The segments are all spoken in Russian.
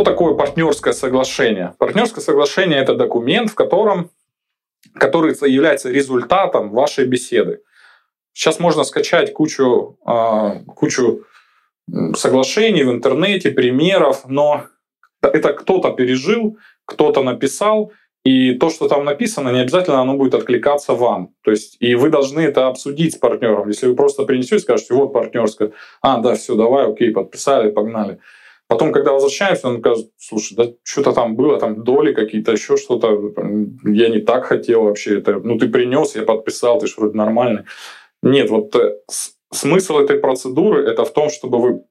Что такое партнерское соглашение? Партнерское соглашение – это документ, в котором, который является результатом вашей беседы. Сейчас можно скачать кучу, а, кучу соглашений в интернете, примеров, но это кто-то пережил, кто-то написал, и то, что там написано, не обязательно оно будет откликаться вам. То есть, и вы должны это обсудить с партнером. Если вы просто принесете и скажете, вот партнерская, а, да, все, давай, окей, подписали, погнали. Потом, когда возвращаемся, он скажет, слушай, да что-то там было, там доли какие-то, еще что-то, я не так хотел вообще это. Ну, ты принес, я подписал, ты же вроде нормальный. Нет, вот э, смысл этой процедуры это в том, чтобы вы...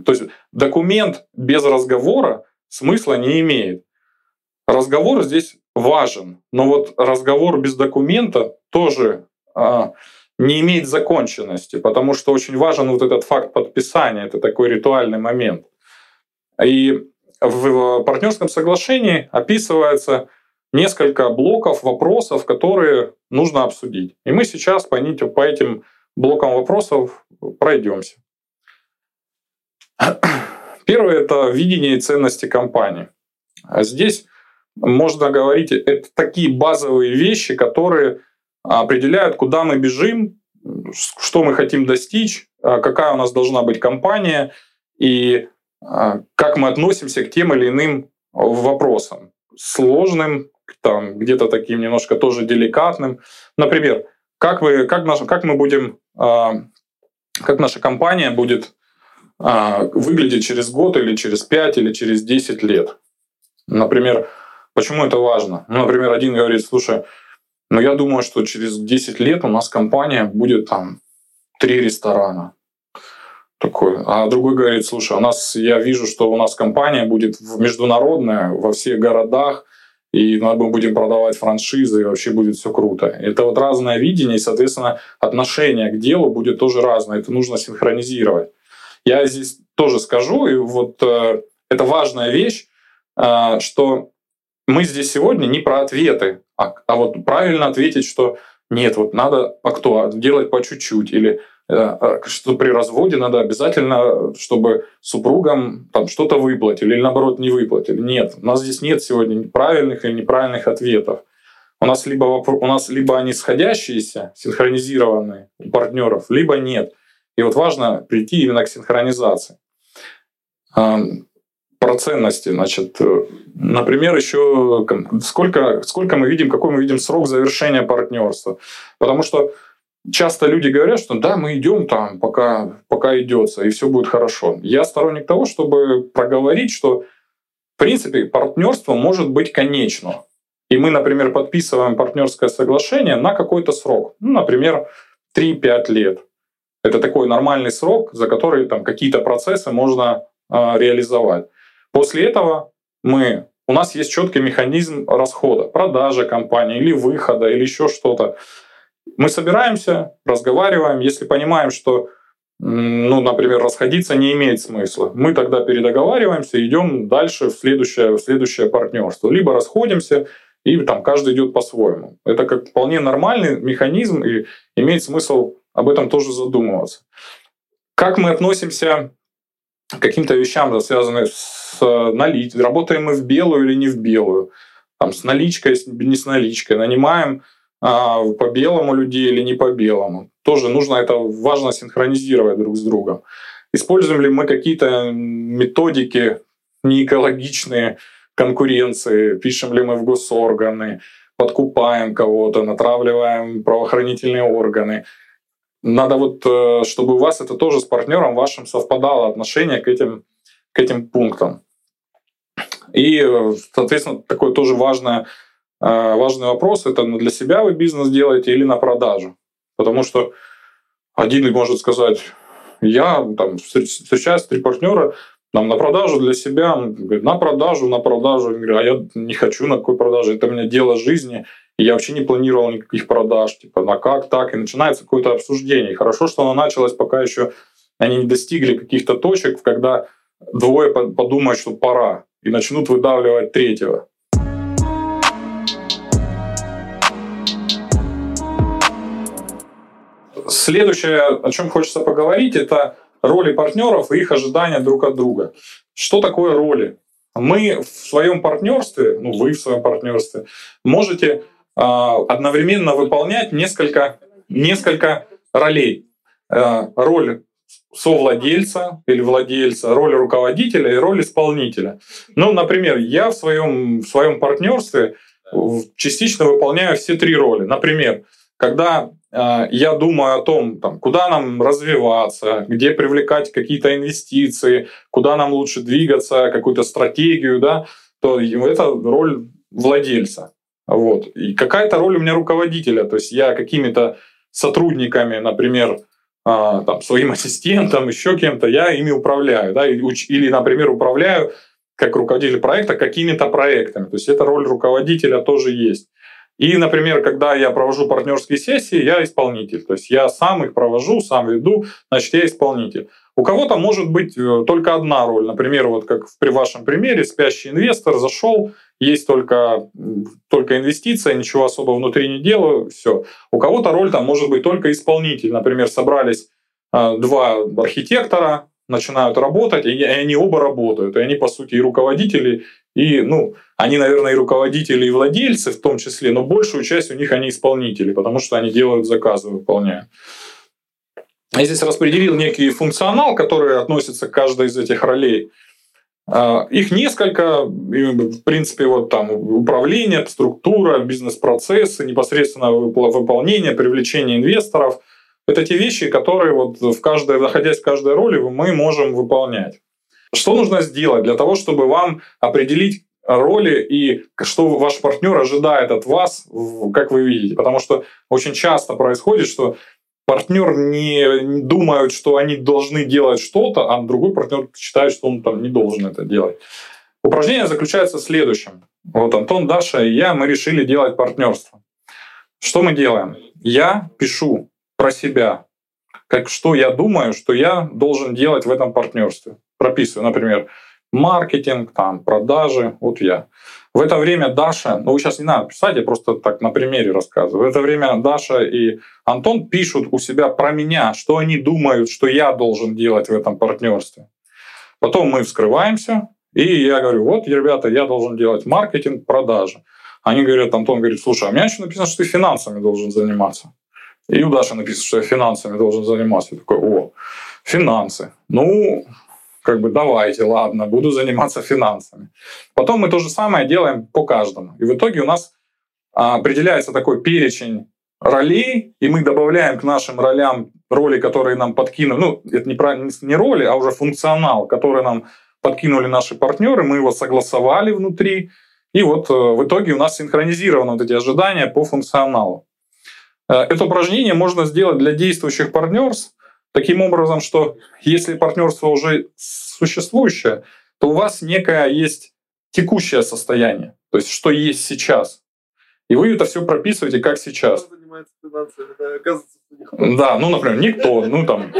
То есть документ без разговора смысла не имеет. Разговор здесь важен, но вот разговор без документа тоже а, не имеет законченности, потому что очень важен вот этот факт подписания, это такой ритуальный момент. И в партнерском соглашении описывается несколько блоков вопросов, которые нужно обсудить. И мы сейчас по, этим блокам вопросов пройдемся. Первое – это видение ценности компании. А здесь можно говорить, это такие базовые вещи, которые определяют, куда мы бежим, что мы хотим достичь, а какая у нас должна быть компания и как мы относимся к тем или иным вопросам. Сложным, там, где-то таким немножко тоже деликатным. Например, как, вы, как, наш, как мы будем, а, как наша компания будет выглядеть через год или через 5 или через 10 лет. Например, Почему это важно? Ну, например, один говорит, слушай, ну я думаю, что через 10 лет у нас компания будет там три ресторана. Такой. А другой говорит, слушай, у нас, я вижу, что у нас компания будет международная во всех городах, и мы будем продавать франшизы, и вообще будет все круто. Это вот разное видение, и, соответственно, отношение к делу будет тоже разное. Это нужно синхронизировать. Я здесь тоже скажу, и вот э, это важная вещь, э, что мы здесь сегодня не про ответы, а, а вот правильно ответить, что нет, вот надо а кто делать по чуть-чуть, или что при разводе надо обязательно, чтобы супругам там что-то выплатили, или наоборот не выплатили. Нет, у нас здесь нет сегодня правильных или неправильных ответов. У нас либо, у нас либо они сходящиеся, синхронизированные у партнеров, либо нет. И вот важно прийти именно к синхронизации про ценности. Значит, э, например, еще сколько, сколько мы видим, какой мы видим срок завершения партнерства. Потому что часто люди говорят, что да, мы идем там, пока, пока идется, и все будет хорошо. Я сторонник того, чтобы проговорить, что в принципе партнерство может быть конечно. И мы, например, подписываем партнерское соглашение на какой-то срок. Ну, например, 3-5 лет. Это такой нормальный срок, за который там какие-то процессы можно э, реализовать. После этого мы, у нас есть четкий механизм расхода, продажа компании или выхода, или еще что-то. Мы собираемся, разговариваем, если понимаем, что ну, например, расходиться не имеет смысла. Мы тогда передоговариваемся, идем дальше в следующее, в следующее партнерство. Либо расходимся, и там каждый идет по-своему. Это как вполне нормальный механизм, и имеет смысл об этом тоже задумываться. Как мы относимся к каким-то вещам, связанным с налить, работаем мы в белую или не в белую, там, с наличкой, не с наличкой, нанимаем по белому людей или не по белому. Тоже нужно это важно синхронизировать друг с другом. Используем ли мы какие-то методики неэкологичные конкуренции, пишем ли мы в госорганы, подкупаем кого-то, натравливаем правоохранительные органы. Надо вот, э, чтобы у вас это тоже с партнером вашим совпадало отношение к этим, к этим пунктам. И, соответственно, такой тоже важный, э, важный вопрос, это для себя вы бизнес делаете или на продажу. Потому что один может сказать, я там, встречаюсь три партнера, нам на продажу для себя, на продажу, на продажу. А я не хочу на какой продаже, это у меня дело жизни, и я вообще не планировал никаких продаж, типа, на как так, и начинается какое-то обсуждение. И хорошо, что оно началось, пока еще они не достигли каких-то точек, когда двое подумают, что пора и начнут выдавливать третьего. Следующее, о чем хочется поговорить, это роли партнеров и их ожидания друг от друга. Что такое роли? мы в своем партнерстве, ну вы в своем партнерстве, можете а, одновременно выполнять несколько, несколько ролей. А, роль совладельца или владельца, роль руководителя и роль исполнителя. Ну, например, я в своем, в своем партнерстве частично выполняю все три роли. Например, когда э, я думаю о том, там, куда нам развиваться, где привлекать какие-то инвестиции, куда нам лучше двигаться, какую-то стратегию, да, то это роль владельца. Вот. И какая-то роль у меня руководителя. То есть я какими-то сотрудниками, например, а, там, своим ассистентом, еще кем-то, я ими управляю. Да, или, например, управляю как руководитель проекта какими-то проектами. То есть эта роль руководителя тоже есть. И, например, когда я провожу партнерские сессии, я исполнитель. То есть я сам их провожу, сам веду, значит, я исполнитель. У кого-то может быть э, только одна роль. Например, вот как при вашем примере, спящий инвестор зашел, есть только, только инвестиция, ничего особо внутри не делаю, все. У кого-то роль там может быть только исполнитель. Например, собрались э, два архитектора, начинают работать, и они оба работают. И они, по сути, и руководители, и, ну, они, наверное, и руководители, и владельцы в том числе, но большую часть у них они исполнители, потому что они делают заказы, выполняют. Я здесь распределил некий функционал, который относится к каждой из этих ролей. А, их несколько, в принципе, вот там управление, структура, бизнес-процессы, непосредственно выполнение, привлечение инвесторов – это те вещи, которые вот в каждой, находясь в каждой роли, мы можем выполнять. Что нужно сделать для того, чтобы вам определить роли и что ваш партнер ожидает от вас, как вы видите? Потому что очень часто происходит, что партнер не думает, что они должны делать что-то, а другой партнер считает, что он там не должен это делать. Упражнение заключается в следующем. Вот Антон, Даша и я, мы решили делать партнерство. Что мы делаем? Я пишу про себя, как что я думаю, что я должен делать в этом партнерстве. Прописываю, например, маркетинг, там, продажи, вот я. В это время Даша, ну сейчас не надо писать, я просто так на примере рассказываю. В это время Даша и Антон пишут у себя про меня, что они думают, что я должен делать в этом партнерстве. Потом мы вскрываемся, и я говорю, вот, ребята, я должен делать маркетинг, продажи. Они говорят, Антон говорит, слушай, а у меня еще написано, что ты финансами должен заниматься. И у Даши написано, что я финансами должен заниматься. Я такой, о, финансы. Ну, как бы давайте, ладно, буду заниматься финансами. Потом мы то же самое делаем по каждому. И в итоге у нас а, определяется такой перечень ролей, и мы добавляем к нашим ролям роли, которые нам подкинули. Ну, это не, про, не роли, а уже функционал, который нам подкинули наши партнеры. Мы его согласовали внутри. И вот э, в итоге у нас синхронизированы вот эти ожидания по функционалу. Э, это упражнение можно сделать для действующих партнерств таким образом, что если партнерство уже существующее, то у вас некое есть текущее состояние, то есть что есть сейчас. И вы это все прописываете как сейчас. Да, ну, например, никто, ну там.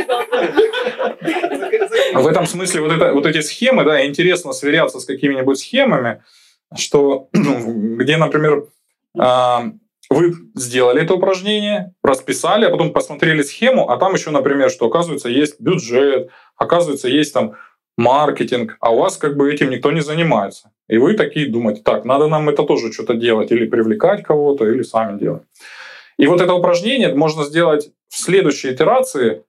В этом смысле вот, это, вот эти схемы, да, интересно сверяться с какими-нибудь схемами, что ну, где, например, а, вы сделали это упражнение, расписали, а потом посмотрели схему, а там еще, например, что оказывается есть бюджет, оказывается есть там маркетинг, а у вас как бы этим никто не занимается. И вы такие думаете, так, надо нам это тоже что-то делать, или привлекать кого-то, или сами делать. И вот это упражнение можно сделать в следующей итерации,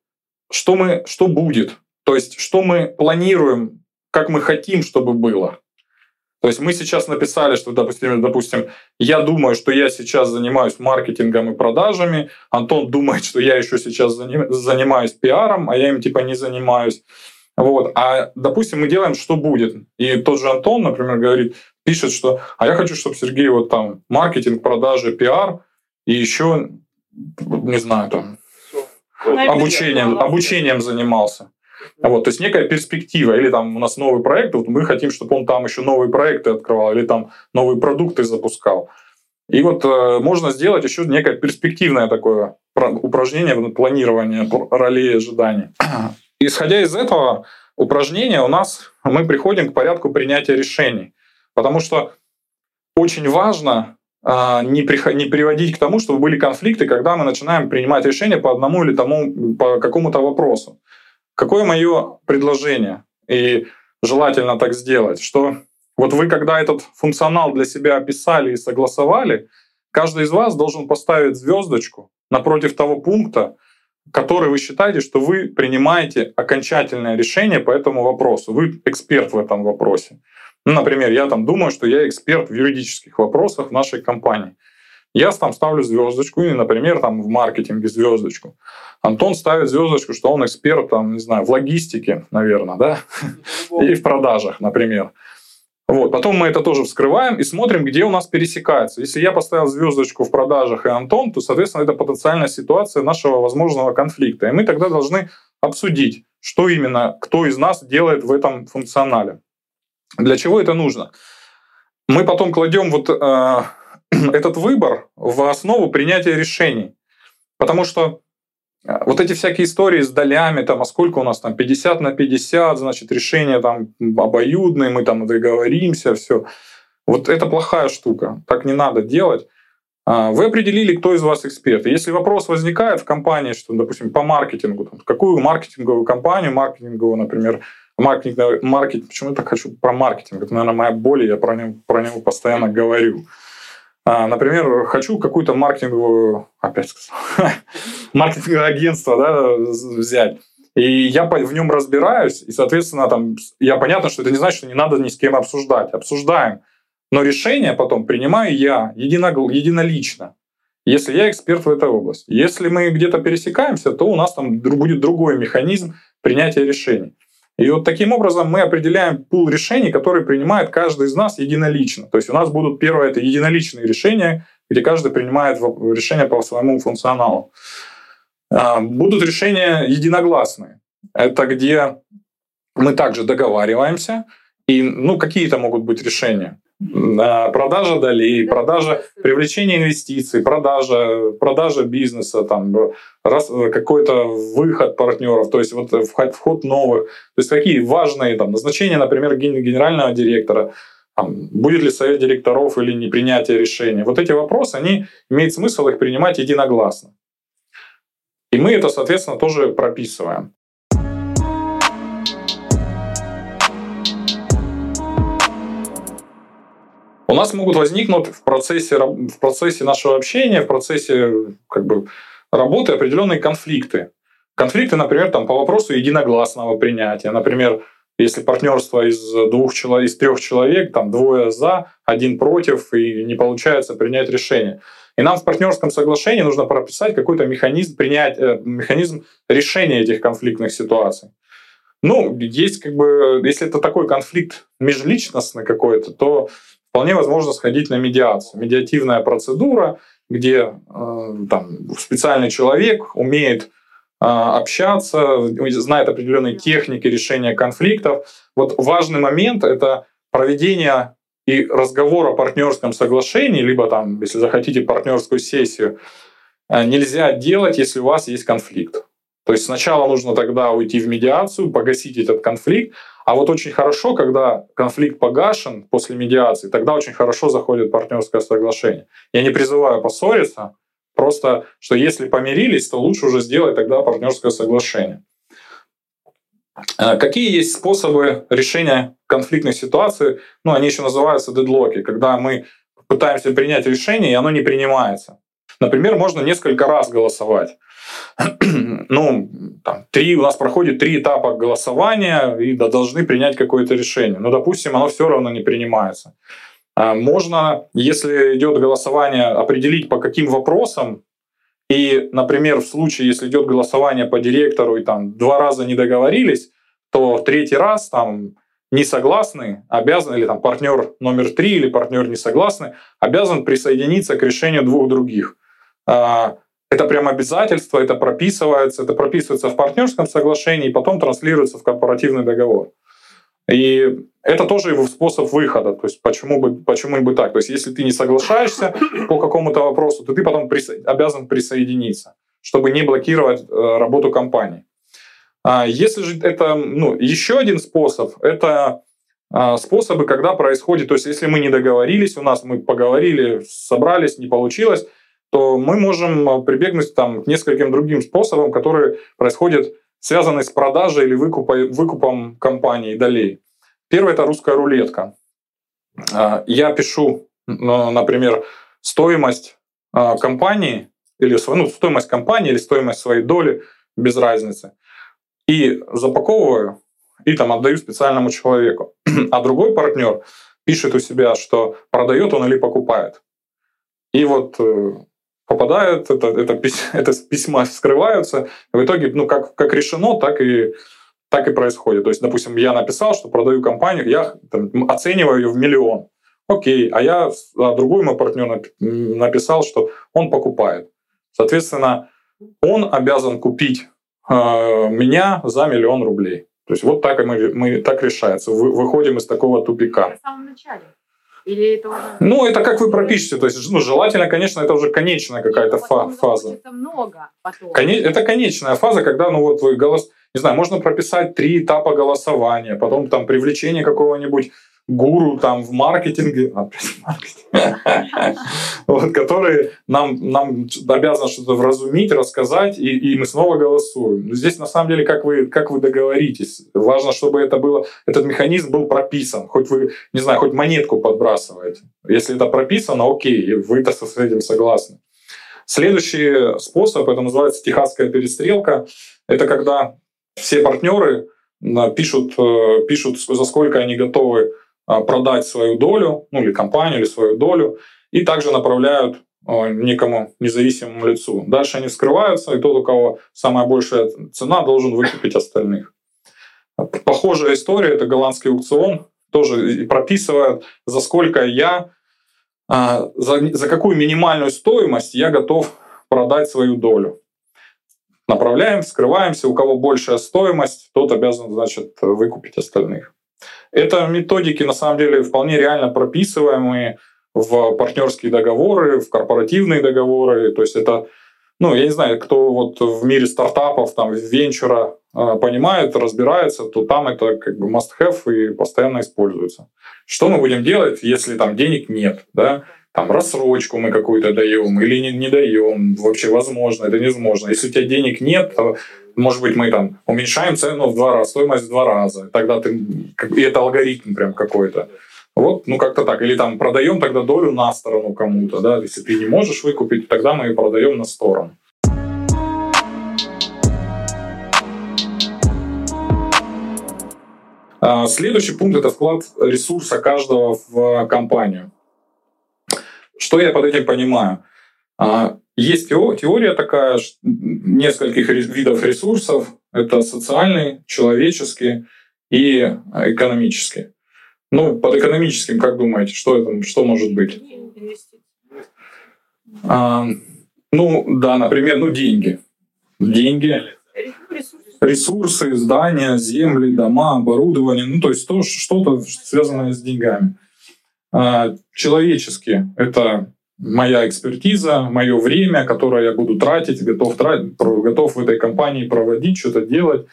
что, мы, что будет, то есть что мы планируем, как мы хотим, чтобы было. То есть мы сейчас написали, что, допустим, допустим, я думаю, что я сейчас занимаюсь маркетингом и продажами, Антон думает, что я еще сейчас занимаюсь пиаром, а я им типа не занимаюсь. Вот. А, допустим, мы делаем, что будет. И тот же Антон, например, говорит, пишет, что а я хочу, чтобы Сергей вот там маркетинг, продажи, пиар и еще, не знаю, там, обучением, обучением занимался. Вот, то есть некая перспектива, или там у нас новый проект, вот мы хотим, чтобы он там еще новые проекты открывал, или там новые продукты запускал. И вот э, можно сделать еще некое перспективное такое упражнение планирования ролей и ожиданий. Исходя из этого упражнения, у нас мы приходим к порядку принятия решений. Потому что очень важно э, не, приход, не приводить к тому, чтобы были конфликты, когда мы начинаем принимать решения по одному или тому, по какому-то вопросу. Какое мое предложение? И желательно так сделать, что Вот вы, когда этот функционал для себя описали и согласовали, каждый из вас должен поставить звездочку напротив того пункта, который вы считаете, что вы принимаете окончательное решение по этому вопросу. Вы эксперт в этом вопросе. Ну, например, я там думаю, что я эксперт в юридических вопросах в нашей компании. Я там ставлю звездочку, или, например, там в маркетинге звездочку. Антон ставит звездочку, что он эксперт, там, не знаю, в логистике, наверное, да, и в продажах, например. Вот. Потом мы это тоже вскрываем и смотрим, где у нас пересекается. Если я поставил звездочку в продажах и Антон, то, соответственно, это потенциальная ситуация нашего возможного конфликта. И мы тогда должны обсудить, что именно кто из нас делает в этом функционале. Для чего это нужно? Мы потом кладем вот э, этот выбор в основу принятия решений. Потому что э, вот эти всякие истории с долями, там, а сколько у нас там, 50 на 50, значит, решение там обоюдное, мы там договоримся, все. Вот это плохая штука, так не надо делать. А, вы определили, кто из вас эксперт. Если вопрос возникает в компании, что, допустим, по маркетингу, там, какую маркетинговую компанию, маркетинговую, например, маркетинг, маркетинг, почему я так хочу про маркетинг, это, наверное, моя боль, я про него, про него постоянно говорю. А, например, хочу какую-то маркетинговую, опять сказал, маркетинговое агентство да, взять. И я в нем разбираюсь, и, соответственно, там, я понятно, что это не значит, что не надо ни с кем обсуждать. Обсуждаем. Но решение потом принимаю я едино, единолично, если я эксперт в этой области. Если мы где-то пересекаемся, то у нас там будет другой механизм принятия решений. И вот таким образом мы определяем пул решений, которые принимает каждый из нас единолично. То есть у нас будут первое это единоличные решения, где каждый принимает решение по своему функционалу. А, будут решения единогласные. Это где мы также договариваемся, и ну, какие-то могут быть решения продажа долей, продажа привлечения инвестиций, продажа, продажа бизнеса, там, раз, какой-то выход партнеров, то есть вот вход, вход новых. То есть какие важные там, назначения, например, генерального директора, там, будет ли совет директоров или не принятие решения. Вот эти вопросы, они имеет смысл их принимать единогласно. И мы это, соответственно, тоже прописываем. Нас могут возникнуть в процессе, в процессе нашего общения, в процессе как бы, работы определенные конфликты. Конфликты, например, там, по вопросу единогласного принятия. Например, если партнерство из двух человек, из трех человек, там двое за, один против, и не получается принять решение. И нам в партнерском соглашении нужно прописать какой-то механизм принять, э, механизм решения этих конфликтных ситуаций. Ну, есть как бы, если это такой конфликт межличностный какой-то, то вполне возможно сходить на медиацию. Медиативная процедура, где э, там, специальный человек умеет э, общаться, знает определенные техники решения конфликтов. Вот важный момент — это проведение и разговор о партнерском соглашении, либо там, если захотите, партнерскую сессию, э, нельзя делать, если у вас есть конфликт. То есть сначала нужно тогда уйти в медиацию, погасить этот конфликт, а вот очень хорошо, когда конфликт погашен после медиации, тогда очень хорошо заходит партнерское соглашение. Я не призываю поссориться, просто что если помирились, то лучше уже сделать тогда партнерское соглашение. А какие есть способы решения конфликтной ситуации? Ну, они еще называются дедлоки, когда мы пытаемся принять решение, и оно не принимается. Например, можно несколько раз голосовать. ну, там, три, у нас проходит три этапа голосования, и должны принять какое-то решение. Но, допустим, оно все равно не принимается. А, можно, если идет голосование, определить по каким вопросам, и, например, в случае, если идет голосование по директору и там два раза не договорились, то третий раз там не согласны, обязан, или там партнер номер три или партнер не согласны, обязан присоединиться к решению двух других. А, это прям обязательство, это прописывается, это прописывается в партнерском соглашении и потом транслируется в корпоративный договор. И это тоже его способ выхода. То есть почему бы, почему бы так? То есть если ты не соглашаешься по какому-то вопросу, то ты потом присо... обязан присоединиться, чтобы не блокировать э, работу компании. А если же это ну, еще один способ, это а, способы, когда происходит, то есть если мы не договорились, у нас мы поговорили, собрались, не получилось, то мы можем а, прибегнуть там, к нескольким другим способам, которые происходят, связанные с продажей или выкупом, выкупом компании долей. Первое – это русская рулетка. а, я пишу, ну, например, стоимость а, компании или ну, стоимость компании или стоимость своей доли, без разницы, и запаковываю и там отдаю специальному человеку. А другой партнер пишет у себя, что продает он или покупает. И вот попадает, это, это, это письма скрываются, в итоге, ну, как, как решено, так и, так и происходит. То есть, допустим, я написал, что продаю компанию, я там, оцениваю ее в миллион. Окей, а я, а другой мой партнер написал, что он покупает. Соответственно, он обязан купить э, меня за миллион рублей. То есть вот так мы, мы так решается. Вы, выходим из такого тупика. В самом начале. Или это уже... Ну, это как вы пропишете. То есть, ну, желательно, конечно, это уже конечная какая-то фа- фаза. много потом. Коне- это конечная фаза, когда, ну, вот вы голос... Не знаю, можно прописать три этапа голосования, потом там привлечение какого-нибудь гуру там в маркетинге, вот, которые нам, нам обязаны что-то вразумить, рассказать, и, и мы снова голосуем. Здесь на самом деле, как вы, как вы договоритесь. Важно, чтобы это было, этот механизм был прописан. Хоть вы, не знаю, хоть монетку подбрасываете. Если это прописано, окей, вы-то с этим согласны. Следующий способ, это называется техасская перестрелка, это когда все партнеры пишут, э, пишут, за сколько они готовы а, продать свою долю, ну или компанию, или свою долю, и также направляют а, некому независимому лицу. Дальше они скрываются, и тот, у кого самая большая цена, должен выкупить остальных. Похожая история, это голландский аукцион, тоже прописывает, за сколько я, а, за, за какую минимальную стоимость я готов продать свою долю. Направляем, скрываемся, у кого большая стоимость, тот обязан, значит, выкупить остальных. Это методики, на самом деле, вполне реально прописываемые в партнерские договоры, в корпоративные договоры. То есть это, ну, я не знаю, кто вот в мире стартапов, там, венчура а, понимает, разбирается, то там это как бы must-have и постоянно используется. Что мы будем делать, если там денег нет, да? Там рассрочку мы какую-то даем или не, не даем, вообще возможно, это невозможно. Если у тебя денег нет, то может быть, мы там уменьшаем цену в два раза, стоимость в два раза. Тогда ты... И это алгоритм прям какой-то. Вот, ну как-то так. Или там продаем тогда долю на сторону кому-то, да. Если ты не можешь выкупить, тогда мы ее продаем на сторону. А, следующий пункт – это вклад ресурса каждого в компанию. Что я под этим понимаю? А, есть теория такая нескольких видов ресурсов. Это социальный, человеческий и экономический. Ну, под экономическим, как думаете, что это, что может быть? А, ну, да, например, ну, деньги. Деньги, ресурсы, здания, земли, дома, оборудование, ну, то есть то, что-то связанное с деньгами. А, человечески это моя экспертиза, мое время, которое я буду тратить, готов, тратить, готов в этой компании проводить, что-то делать.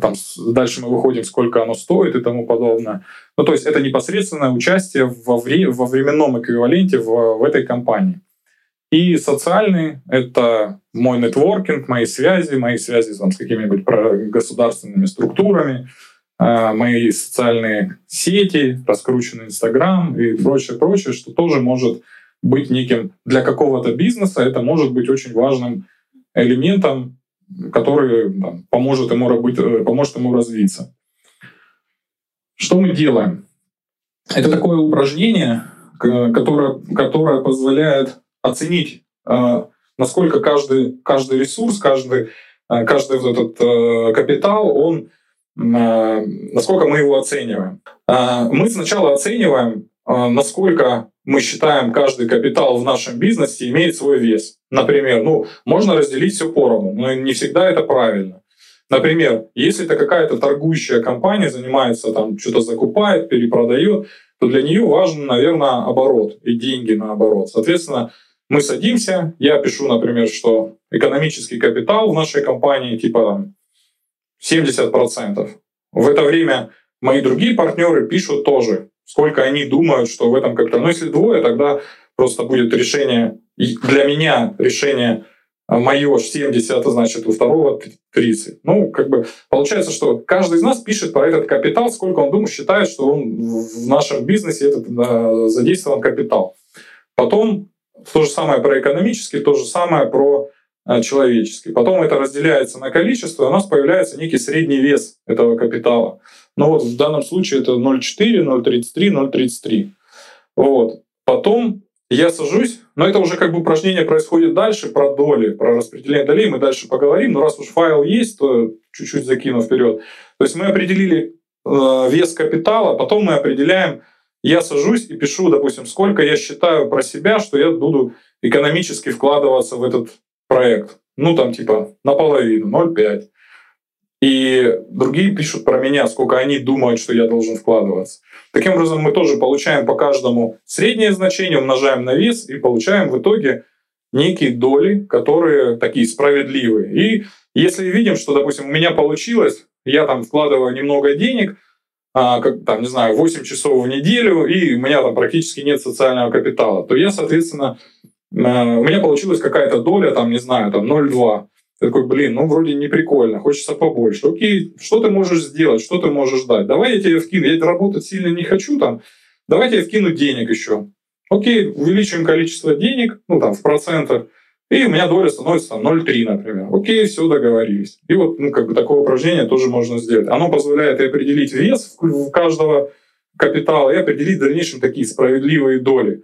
Там, дальше мы выходим, сколько оно стоит и тому подобное. Ну, то есть это непосредственное участие во, вре, во временном эквиваленте в, в этой компании. И социальный — это мой нетворкинг, мои связи, мои связи там, с какими-нибудь государственными структурами, мои социальные сети, раскрученный Инстаграм и прочее, прочее, что тоже может быть неким для какого-то бизнеса, это может быть очень важным элементом, который там, поможет, ему быть, э, поможет ему развиться. Что мы делаем? Это такое упражнение, которое, которое позволяет оценить, э, насколько каждый, каждый ресурс, каждый, э, каждый вот этот капитал, он, насколько мы его оцениваем. Мы сначала оцениваем, насколько мы считаем, каждый капитал в нашем бизнесе имеет свой вес. Например, ну, можно разделить все поровну, но не всегда это правильно. Например, если это какая-то торгующая компания, занимается там, что-то закупает, перепродает, то для нее важен, наверное, оборот и деньги на оборот. Соответственно, мы садимся, я пишу, например, что экономический капитал в нашей компании типа 70%. В это время мои другие партнеры пишут тоже сколько они думают, что в этом как-то... Но если двое, тогда просто будет решение, для меня решение мое 70, это значит у второго 30. Ну, как бы получается, что каждый из нас пишет про этот капитал, сколько он думает, считает, что он в нашем бизнесе этот задействован капитал. Потом то же самое про экономический, то же самое про человеческий. Потом это разделяется на количество, и у нас появляется некий средний вес этого капитала. Ну вот в данном случае это 0,4, 0,33, 0,33. Вот. Потом я сажусь, но это уже как бы упражнение происходит дальше, про доли, про распределение долей мы дальше поговорим, но раз уж файл есть, то чуть-чуть закину вперед. То есть мы определили э, вес капитала, потом мы определяем, я сажусь и пишу, допустим, сколько я считаю про себя, что я буду экономически вкладываться в этот проект. Ну, там типа наполовину, 0,5. И другие пишут про меня, сколько они думают, что я должен вкладываться. Таким образом, мы тоже получаем по каждому среднее значение, умножаем на вес и получаем в итоге некие доли, которые такие справедливые. И если видим, что, допустим, у меня получилось, я там вкладываю немного денег, а, как, там, не знаю, 8 часов в неделю, и у меня там практически нет социального капитала, то я, соответственно, у меня получилась какая-то доля, там, не знаю, там 0,2. Ты такой, блин, ну вроде не прикольно, хочется побольше. Окей, что ты можешь сделать, что ты можешь дать? Давай я тебе вкину, я работать сильно не хочу там, давай я тебе вкину денег еще. Окей, увеличиваем количество денег, ну там в процентах, и у меня доля становится там 0,3, например. Окей, все, договорились. И вот ну, как бы такое упражнение тоже можно сделать. Оно позволяет и определить вес каждого капитала и определить в дальнейшем такие справедливые доли.